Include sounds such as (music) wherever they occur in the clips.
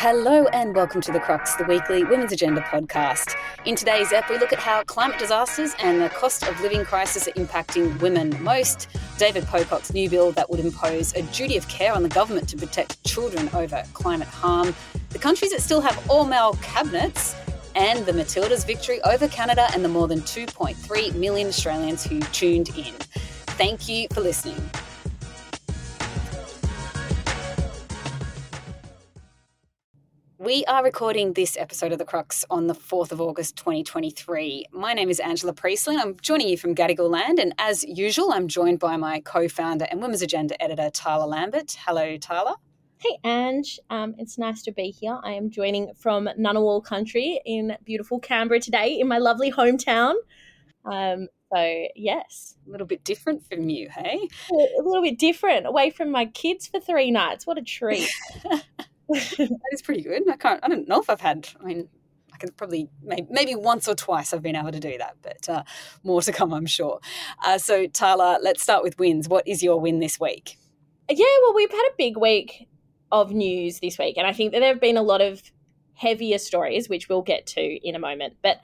Hello and welcome to The Crux, the weekly Women's Agenda podcast. In today's ep, we look at how climate disasters and the cost of living crisis are impacting women most. David Pocock's new bill that would impose a duty of care on the government to protect children over climate harm. The countries that still have all male cabinets. And the Matildas' victory over Canada and the more than 2.3 million Australians who tuned in. Thank you for listening. We are recording this episode of The Crux on the 4th of August 2023. My name is Angela Priestley. I'm joining you from Gadigal land, and as usual, I'm joined by my co founder and Women's Agenda editor, Tarla Lambert. Hello, Tarla. Hey, Ange. Um, it's nice to be here. I am joining from Ngunnawal country in beautiful Canberra today, in my lovely hometown. Um, so, yes. A little bit different from you, hey? A little bit different, away from my kids for three nights. What a treat. (laughs) that is pretty good. I can't. I don't know if I've had. I mean, I can probably maybe, maybe once or twice I've been able to do that, but uh, more to come, I'm sure. Uh, so Tarla, let's start with wins. What is your win this week? Yeah, well, we've had a big week of news this week, and I think that there have been a lot of heavier stories, which we'll get to in a moment. But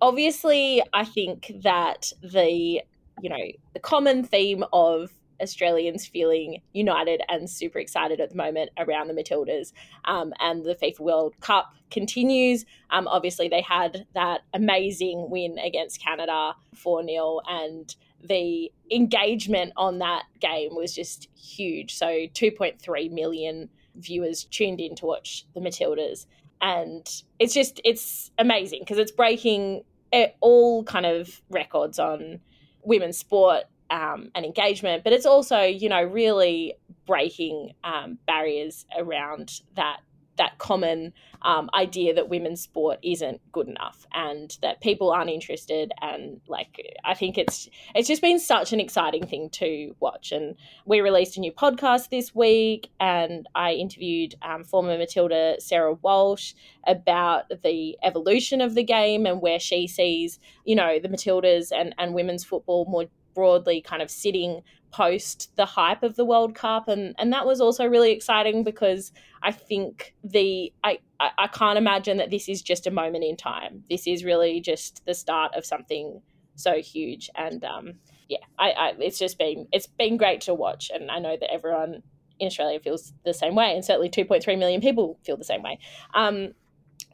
obviously, I think that the you know the common theme of Australians feeling united and super excited at the moment around the Matildas. Um, and the FIFA World Cup continues. Um, obviously, they had that amazing win against Canada 4 0, and the engagement on that game was just huge. So, 2.3 million viewers tuned in to watch the Matildas. And it's just, it's amazing because it's breaking eh, all kind of records on women's sport um, and engagement, but it's also, you know, really breaking um, barriers around that that common um, idea that women's sport isn't good enough and that people aren't interested. And like i think it's it's just been such an exciting thing to watch. And we released a new podcast this week and i interviewed um, former matilda sarah walsh about the evolution of the game and where she sees you know the matildas and, and women's football more broadly kind of sitting post the hype of the World Cup and and that was also really exciting because I think the I I can't imagine that this is just a moment in time. This is really just the start of something so huge and um yeah, I, I it's just been it's been great to watch and I know that everyone in Australia feels the same way and certainly 2.3 million people feel the same way. Um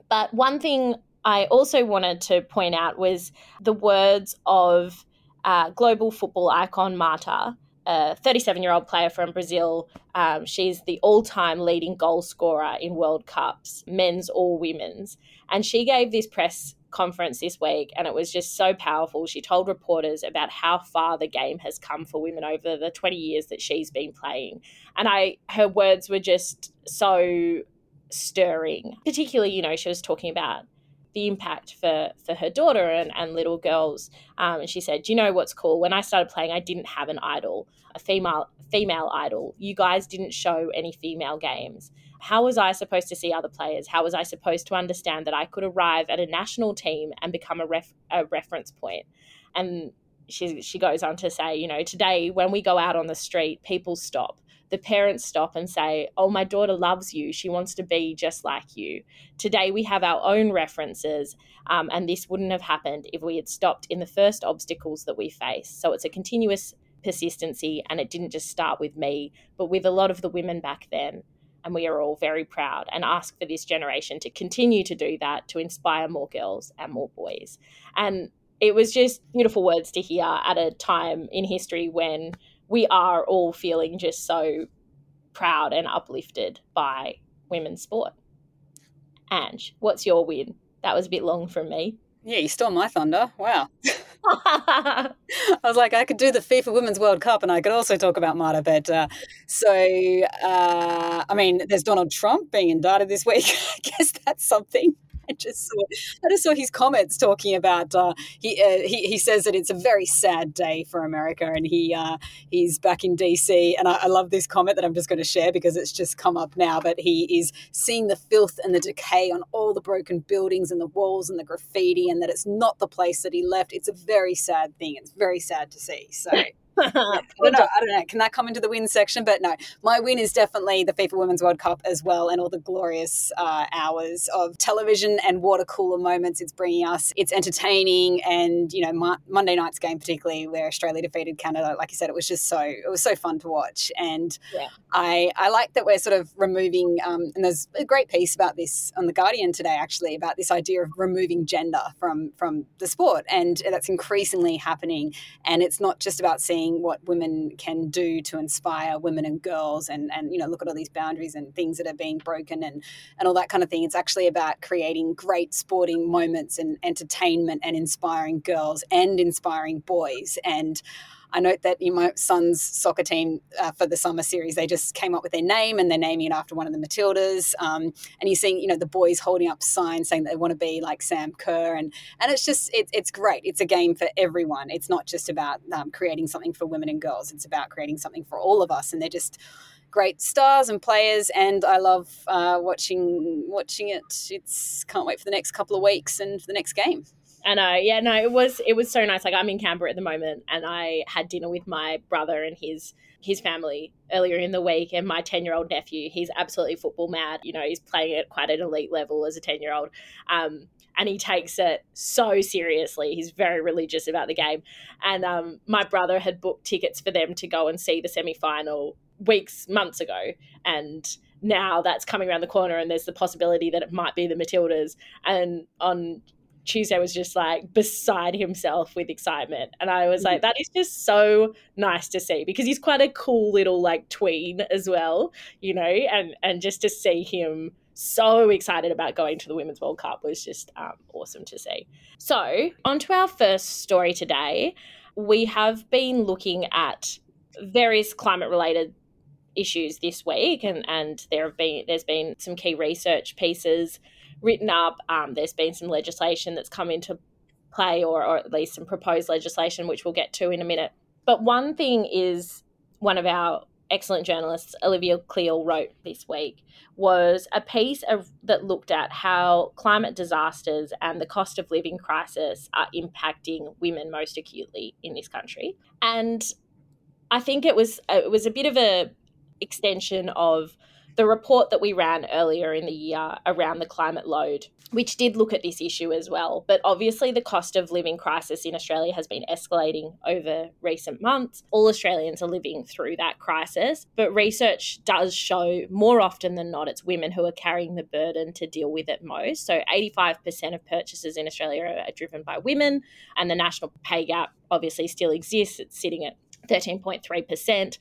but one thing I also wanted to point out was the words of uh, global football icon Marta, a 37 year old player from Brazil. Um, she's the all time leading goal scorer in World Cups, men's or women's. And she gave this press conference this week, and it was just so powerful. She told reporters about how far the game has come for women over the 20 years that she's been playing. And I, her words were just so stirring. Particularly, you know, she was talking about the impact for for her daughter and, and little girls. Um, and she said, "You know what's cool? When I started playing, I didn't have an idol, a female female idol. You guys didn't show any female games. How was I supposed to see other players? How was I supposed to understand that I could arrive at a national team and become a ref, a reference point?" And she she goes on to say, you know, today when we go out on the street, people stop the parents stop and say, Oh, my daughter loves you. She wants to be just like you. Today we have our own references, um, and this wouldn't have happened if we had stopped in the first obstacles that we face. So it's a continuous persistency, and it didn't just start with me, but with a lot of the women back then. And we are all very proud and ask for this generation to continue to do that to inspire more girls and more boys. And it was just beautiful words to hear at a time in history when we are all feeling just so proud and uplifted by women's sport. Ange, what's your win? That was a bit long from me. Yeah, you stole my thunder. Wow. (laughs) (laughs) I was like, I could do the FIFA Women's World Cup and I could also talk about Marta, but uh, so, uh, I mean, there's Donald Trump being indicted this week. (laughs) I guess that's something. (laughs) I just saw, I just saw his comments talking about uh, he, uh, he he says that it's a very sad day for America, and he uh, he's back in DC, and I, I love this comment that I'm just going to share because it's just come up now. But he is seeing the filth and the decay on all the broken buildings and the walls and the graffiti, and that it's not the place that he left. It's a very sad thing. It's very sad to see. So (laughs) I don't know. I don't know. Can that come into the win section? But no, my win is definitely the FIFA Women's World Cup as well, and all the glorious uh, hours of television and water cooler moments it's bringing us. It's entertaining, and you know, Mo- Monday night's game particularly, where Australia defeated Canada. Like you said, it was just so it was so fun to watch, and yeah. I I like that we're sort of removing. Um, and there's a great piece about this on the Guardian today, actually, about this idea of removing gender from from the sport, and that's increasingly happening. And it's not just about seeing what women can do to inspire women and girls, and and you know look at all these boundaries and things that are being broken and and all that kind of thing. It's actually about creating great sporting moments and entertainment and inspiring girls and inspiring boys and I note that in my son's soccer team uh, for the summer series, they just came up with their name and they're naming it after one of the Matildas. Um, and you're seeing, you know, the boys holding up signs saying that they want to be like Sam Kerr, and and it's just it, it's great. It's a game for everyone. It's not just about um, creating something for women and girls. It's about creating something for all of us, and they're just great stars and players, and I love uh, watching watching it. It's can't wait for the next couple of weeks and for the next game. I know, yeah, no, it was it was so nice. Like I'm in Canberra at the moment, and I had dinner with my brother and his his family earlier in the week, and my ten year old nephew. He's absolutely football mad. You know, he's playing at quite an elite level as a ten year old, um, and he takes it so seriously. He's very religious about the game, and um, my brother had booked tickets for them to go and see the semi final weeks, months ago, and now that's coming around the corner and there's the possibility that it might be the Matildas. And on Tuesday was just like beside himself with excitement. And I was like, mm-hmm. that is just so nice to see because he's quite a cool little like tween as well, you know, and and just to see him so excited about going to the Women's World Cup was just um, awesome to see. So, on to our first story today. We have been looking at various climate related issues this week and, and there have been there's been some key research pieces written up. Um, there's been some legislation that's come into play, or, or at least some proposed legislation, which we'll get to in a minute. But one thing is one of our excellent journalists, Olivia Cleal, wrote this week was a piece of, that looked at how climate disasters and the cost of living crisis are impacting women most acutely in this country. And I think it was it was a bit of a extension of the report that we ran earlier in the year around the climate load, which did look at this issue as well. But obviously, the cost of living crisis in Australia has been escalating over recent months. All Australians are living through that crisis, but research does show more often than not it's women who are carrying the burden to deal with it most. So, 85% of purchases in Australia are driven by women, and the national pay gap obviously still exists. It's sitting at 13.3%.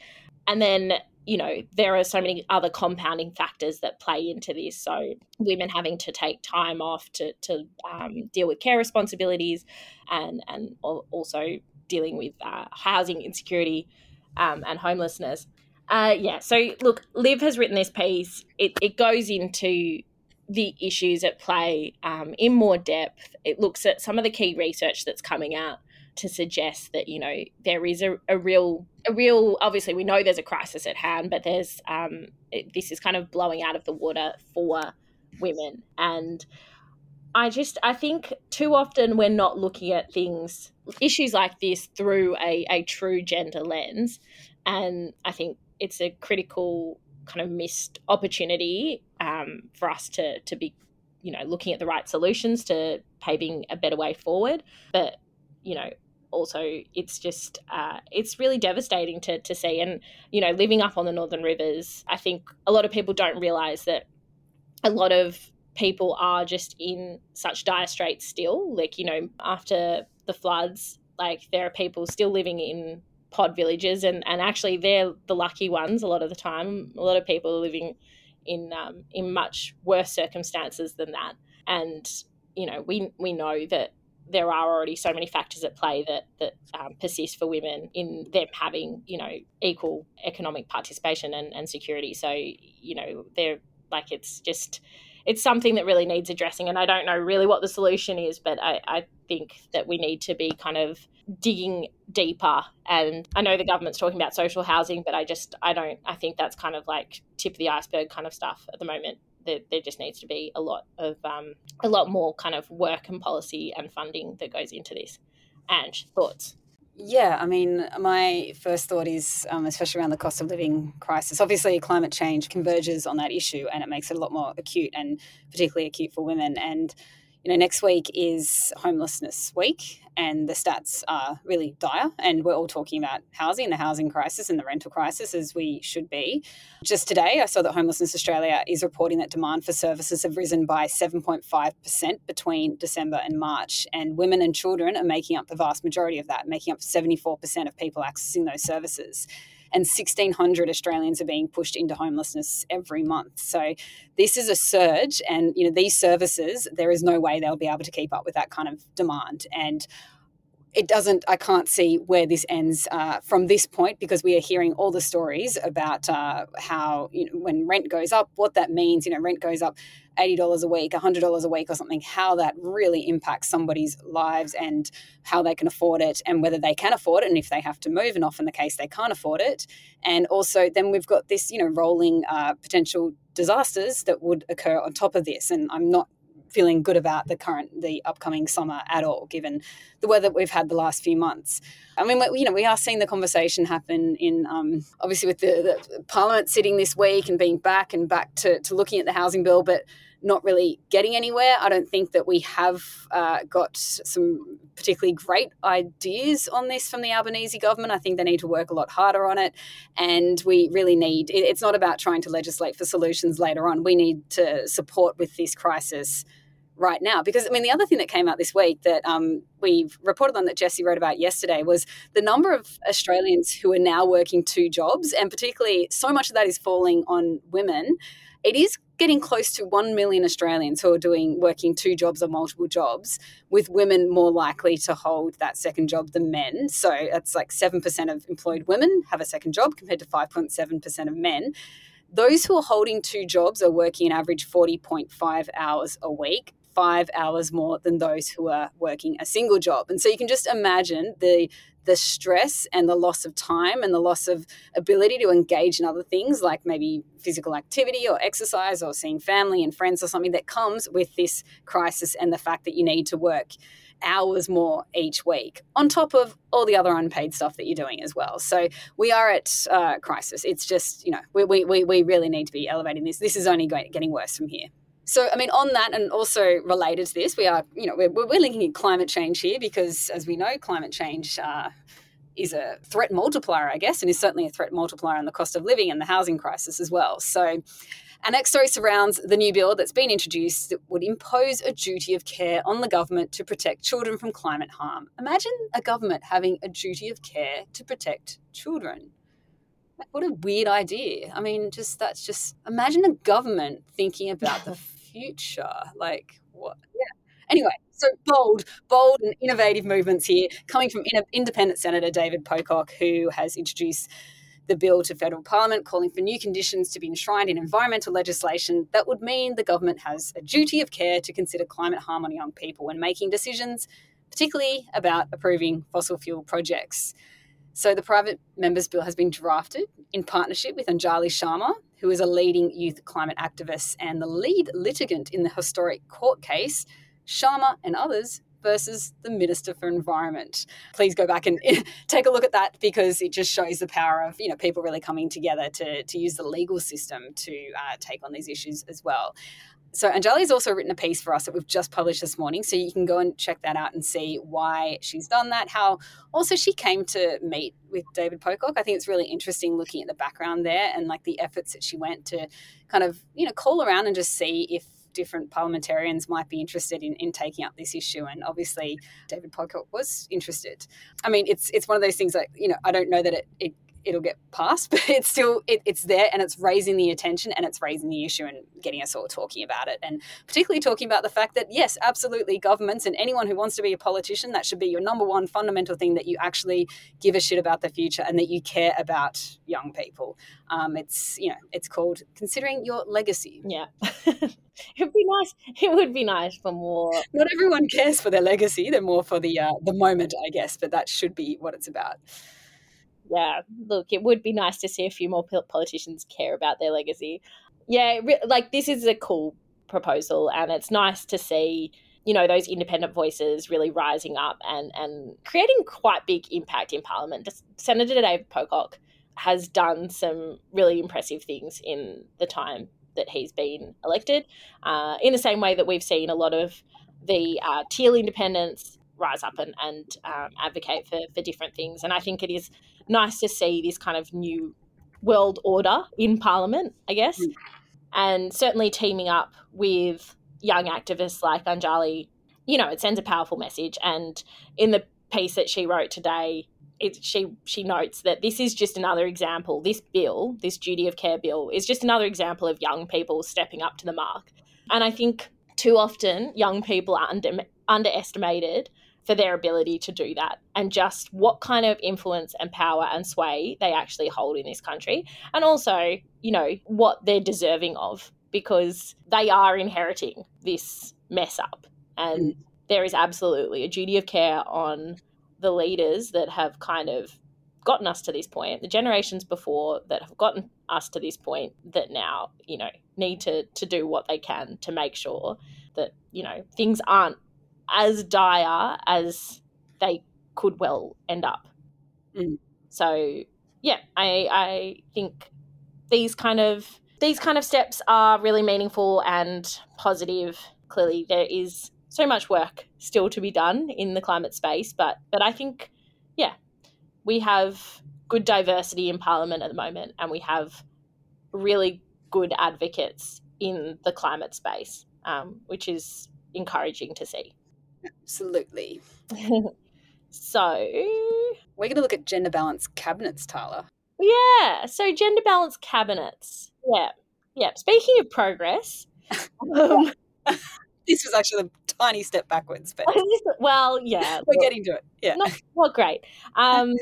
And then you know, there are so many other compounding factors that play into this. So, women having to take time off to, to um, deal with care responsibilities and, and also dealing with uh, housing insecurity um, and homelessness. Uh, yeah, so look, Liv has written this piece. It, it goes into the issues at play um, in more depth. It looks at some of the key research that's coming out to suggest that you know there is a, a real a real obviously we know there's a crisis at hand but there's um it, this is kind of blowing out of the water for women. And i just i think too often we're not looking at things issues like this through a, a true gender lens. And i think it's a critical kind of missed opportunity um, for us to to be you know looking at the right solutions to paving a better way forward. But you know also it's just uh, it's really devastating to, to see. And you know living up on the northern rivers i think a lot of people don't realize that a lot of people are just in such dire straits still. Like you know after the floods like there are people still living in pod villages and, and actually they're the lucky ones a lot of the time. A lot of people are living in um, in much worse circumstances than that. And you know we we know that there are already so many factors at play that that um, persist for women in them having you know equal economic participation and, and security. So you know they're like it's just it's something that really needs addressing and i don't know really what the solution is but I, I, think that we need to be kind of digging deeper and i know the government's talking about social housing but i just i don't i think that's kind of like tip of the iceberg kind of stuff at the moment there, there just needs to be a lot of um, a lot more kind of work and policy and funding that goes into this. And thoughts? Yeah, I mean, my first thought is, um, especially around the cost of living crisis, obviously climate change converges on that issue and it makes it a lot more acute and particularly acute for women. And you know, next week is homelessness week, and the stats are really dire. And we're all talking about housing, the housing crisis, and the rental crisis, as we should be. Just today, I saw that Homelessness Australia is reporting that demand for services have risen by 7.5% between December and March, and women and children are making up the vast majority of that, making up 74% of people accessing those services and 1,600 Australians are being pushed into homelessness every month. So this is a surge, and you know these services, there is no way they'll be able to keep up with that kind of demand. And it doesn't i can't see where this ends uh, from this point because we are hearing all the stories about uh, how you know when rent goes up what that means you know rent goes up $80 a week $100 a week or something how that really impacts somebody's lives and how they can afford it and whether they can afford it and if they have to move and often the case they can't afford it. And also then we've got this you know rolling uh, potential disasters that would occur on top of this. And i'm not feeling good about the current, the upcoming summer at all, given the weather we've had the last few months. I mean, you know, we are seeing the conversation happen in um, obviously with the, the, Parliament sitting this week and being back and back to, to looking at the housing bill, but not really getting anywhere. I don't think that we have uh, got some particularly great ideas on this from the Albanese government. I think they need to work a lot harder on it. And we really need, it's not about trying to legislate for solutions later on. We need to support with this crisis right now. Because, I mean, the other thing that came out this week that um, we reported on that Jesse wrote about yesterday was the number of Australians who are now working two jobs, and particularly so much of that is falling on women. It is getting close to 1 million Australians who are doing working two jobs or multiple jobs, with women more likely to hold that second job than men. So that's like 7% of employed women have a second job compared to 5.7% of men. Those who are holding two jobs are working an average 40.5 hours a week five hours more than those who are working a single job. And so you can just imagine the the stress and the loss of time and the loss of ability to engage in other things like maybe physical activity or exercise or seeing family and friends or something that comes with this crisis and the fact that you need to work hours more each week on top of all the other unpaid stuff that you're doing as well. So we are at uh, crisis. It's just you know we, we, we really need to be elevating this. This is only getting worse from here so, I mean, on that, and also related to this, we are, you know, we're, we're linking climate change here because, as we know, climate change uh, is a threat multiplier, I guess, and is certainly a threat multiplier on the cost of living and the housing crisis as well. So, our next story surrounds the new bill that's been introduced that would impose a duty of care on the government to protect children from climate harm. Imagine a government having a duty of care to protect children. What a weird idea. I mean, just that's just imagine a government thinking about the (laughs) future. Like, what? Yeah. Anyway, so bold, bold and innovative movements here coming from independent Senator David Pocock, who has introduced the bill to federal parliament calling for new conditions to be enshrined in environmental legislation that would mean the government has a duty of care to consider climate harm on young people when making decisions, particularly about approving fossil fuel projects. So the private members bill has been drafted in partnership with Anjali Sharma, who is a leading youth climate activist and the lead litigant in the historic court case, Sharma and others versus the Minister for Environment. Please go back and (laughs) take a look at that because it just shows the power of you know people really coming together to, to use the legal system to uh, take on these issues as well. So Anjali's also written a piece for us that we've just published this morning, so you can go and check that out and see why she's done that. How also she came to meet with David Pocock. I think it's really interesting looking at the background there and like the efforts that she went to kind of you know call around and just see if different parliamentarians might be interested in, in taking up this issue. And obviously, David Pocock was interested. I mean, it's it's one of those things that you know I don't know that it, it it'll get passed, (laughs) but it's still it, it's there and it's raising the attention and it's raising the issue and getting us all talking about it, and particularly talking about the fact that yes, absolutely, governments and anyone who wants to be a politician, that should be your number one fundamental thing that you actually give a shit about the future and that you care about young people. Um, it's you know it's called considering your legacy. Yeah. (laughs) it would be nice. It would be nice for more. Not everyone cares for their legacy; they're more for the uh, the moment, I guess. But that should be what it's about yeah, look, it would be nice to see a few more politicians care about their legacy. Yeah, like this is a cool proposal, and it's nice to see you know those independent voices really rising up and and creating quite big impact in Parliament. Senator David Pocock has done some really impressive things in the time that he's been elected. Uh, in the same way that we've seen a lot of the uh, teal independents rise up and, and um, advocate for, for different things. And I think it is nice to see this kind of new world order in Parliament, I guess. Mm. And certainly teaming up with young activists like Anjali, you know, it sends a powerful message. And in the piece that she wrote today, it, she she notes that this is just another example. This bill, this duty of care bill, is just another example of young people stepping up to the mark. And I think too often young people are under, underestimated for their ability to do that and just what kind of influence and power and sway they actually hold in this country and also you know what they're deserving of because they are inheriting this mess up and mm. there is absolutely a duty of care on the leaders that have kind of gotten us to this point, the generations before that have gotten us to this point that now, you know, need to to do what they can to make sure that, you know, things aren't as dire as they could well end up. Mm. So yeah, I I think these kind of these kind of steps are really meaningful and positive. Clearly there is so much work still to be done in the climate space, but but I think, yeah, we have good diversity in Parliament at the moment, and we have really good advocates in the climate space, um, which is encouraging to see. Absolutely. (laughs) so we're going to look at gender balance cabinets, Tarla. Yeah. So gender balance cabinets. Yeah. Yeah. Speaking of progress. (laughs) um, (laughs) this was actually a tiny step backwards, but well, yeah, we're getting to it. Yeah, not, not great. Um,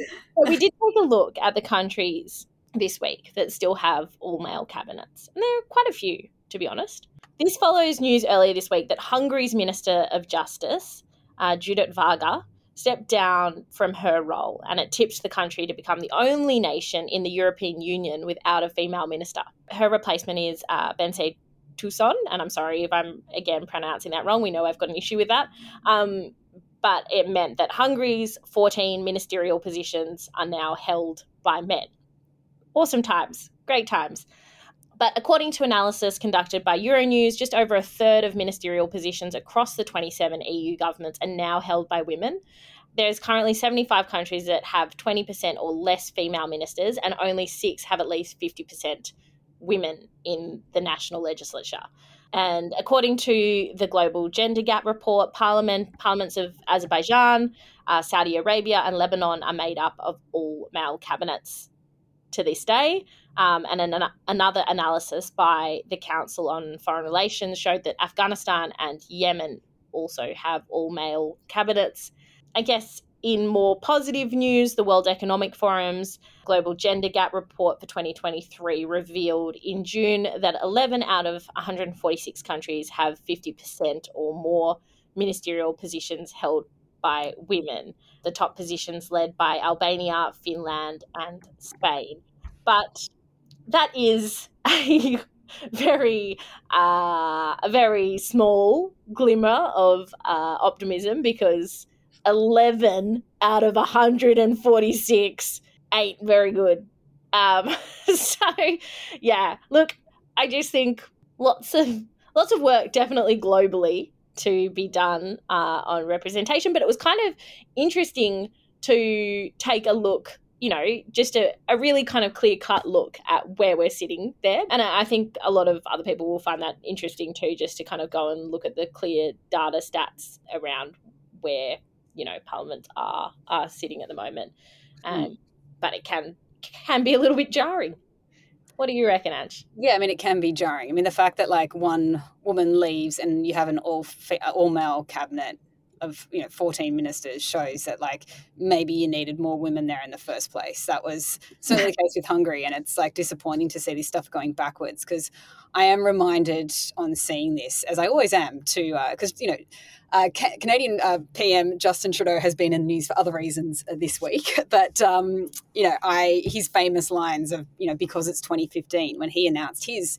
we did take a look at the countries this week that still have all male cabinets, and there are quite a few, to be honest. This follows news earlier this week that Hungary's Minister of Justice, uh, Judit Varga, stepped down from her role, and it tipped the country to become the only nation in the European Union without a female minister. Her replacement is uh, Tuzson, and I'm sorry if I'm again pronouncing that wrong. We know I've got an issue with that. Um, but it meant that Hungary's 14 ministerial positions are now held by men. Awesome times, great times. But according to analysis conducted by Euronews, just over a third of ministerial positions across the 27 EU governments are now held by women. There's currently 75 countries that have 20% or less female ministers, and only six have at least 50% women in the national legislature. And according to the Global Gender Gap Report, Parliament, parliaments of Azerbaijan, uh, Saudi Arabia, and Lebanon are made up of all male cabinets to this day. Um, and an, another analysis by the Council on Foreign Relations showed that Afghanistan and Yemen also have all male cabinets. I guess in more positive news, the World Economic Forum's Global Gender Gap Report for 2023 revealed in June that 11 out of 146 countries have 50% or more ministerial positions held by women. The top positions led by Albania, Finland, and Spain. But that is a (laughs) very uh, a very small glimmer of uh, optimism because 11 out of 146 ain't very good. Um, (laughs) so yeah, look, I just think lots of lots of work definitely globally to be done uh, on representation, but it was kind of interesting to take a look you know, just a, a really kind of clear cut look at where we're sitting there. And I think a lot of other people will find that interesting too, just to kind of go and look at the clear data stats around where you know parliaments are are sitting at the moment. Hmm. Um, mm. But it can can be a little bit jarring. What do you reckon, Ange? Yeah, I mean, it can be jarring. I mean, the fact that like one woman leaves and you have an all all male cabinet of you know 14 ministers shows that like maybe you needed more women there in the first place. That was certainly the (laughs) case with hungary and it's like disappointing to see this stuff going backwards because i am reminded on seeing this as i always am to because uh, you know uh, Ca- Canadian uh, PM Justin Trudeau has been in the news for other reasons uh, this week, (laughs) but um, you know, I his famous lines of you know because it's 2015 when he announced his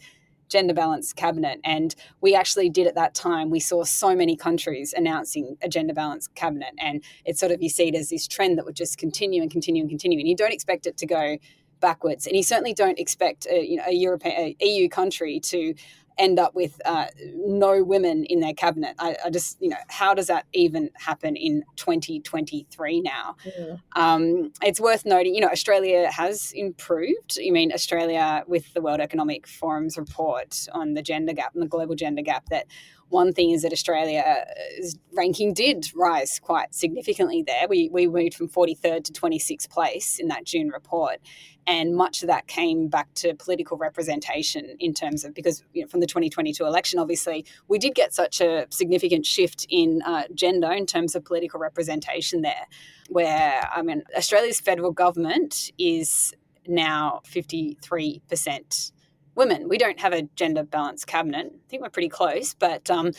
gender balance cabinet. And we actually did at that time, we saw so many countries announcing a gender balance cabinet. And it's sort of, you see it as this trend that would just continue and continue and continue. And you don't expect it to go backwards. And you certainly don't expect a, you know, a European, a EU country to end up with uh, no women in their cabinet. I, I, just, you know, how does that even happen in 2023 now? Mm. Um, it's worth noting, you know, Australia has improved. I mean, Australia, with the World Economic Forum's report on the gender gap and the global gender gap, that one thing is that Australia's ranking did rise quite significantly there. We, we moved from 43rd to 26th place in that June report. And much of that came back to political representation in terms of, because you know, from the 2022 election, obviously, we did get such a significant shift in uh, gender in terms of political representation there, where, I mean, Australia's federal government is now 53% women. We don't have a gender balanced cabinet. I think we're pretty close, but um,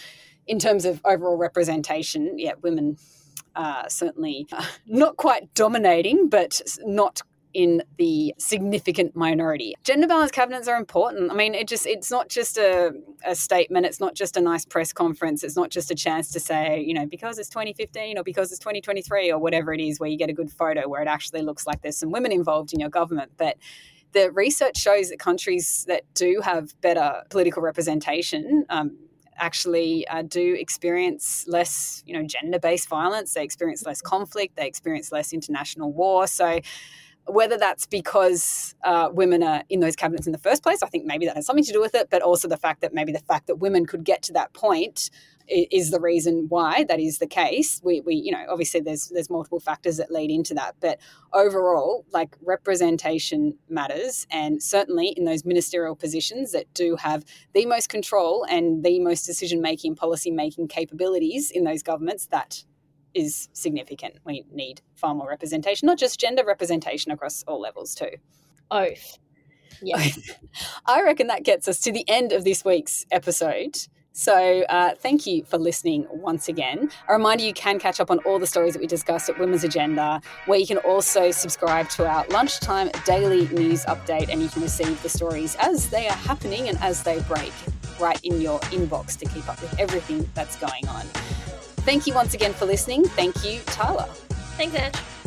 in terms of overall representation, yeah, women are certainly uh, not quite dominating, but not in the significant minority. Gender balanced cabinets are important. I mean, it just it's not just a, a statement, it's not just a nice press conference, it's not just a chance to say, you know, because it's 2015 or because it's 2023 or whatever it is where you get a good photo where it actually looks like there's some women involved in your government. But the research shows that countries that do have better political representation um, actually uh, do experience less, you know, gender-based violence. They experience less conflict. They experience less international war. So whether that's because uh, women are in those cabinets in the first place, I think maybe that has something to do with it, but also the fact that maybe the fact that women could get to that point is the reason why that is the case. We, we, you know, obviously there's there's multiple factors that lead into that, but overall, like representation matters, and certainly in those ministerial positions that do have the most control and the most decision making, policy making capabilities in those governments, that is significant. We need far more representation, not just gender representation across all levels too. Oath. (laughs) Yeah. I reckon that gets us to the end of this week's episode. So, uh, thank you for listening once again. A reminder you can catch up on all the stories that we discussed at Women's Agenda, where you can also subscribe to our lunchtime daily news update and you can receive the stories as they are happening and as they break right in your inbox to keep up with everything that's going on. Thank you once again for listening. Thank you, Tarla. Thanks, Ange.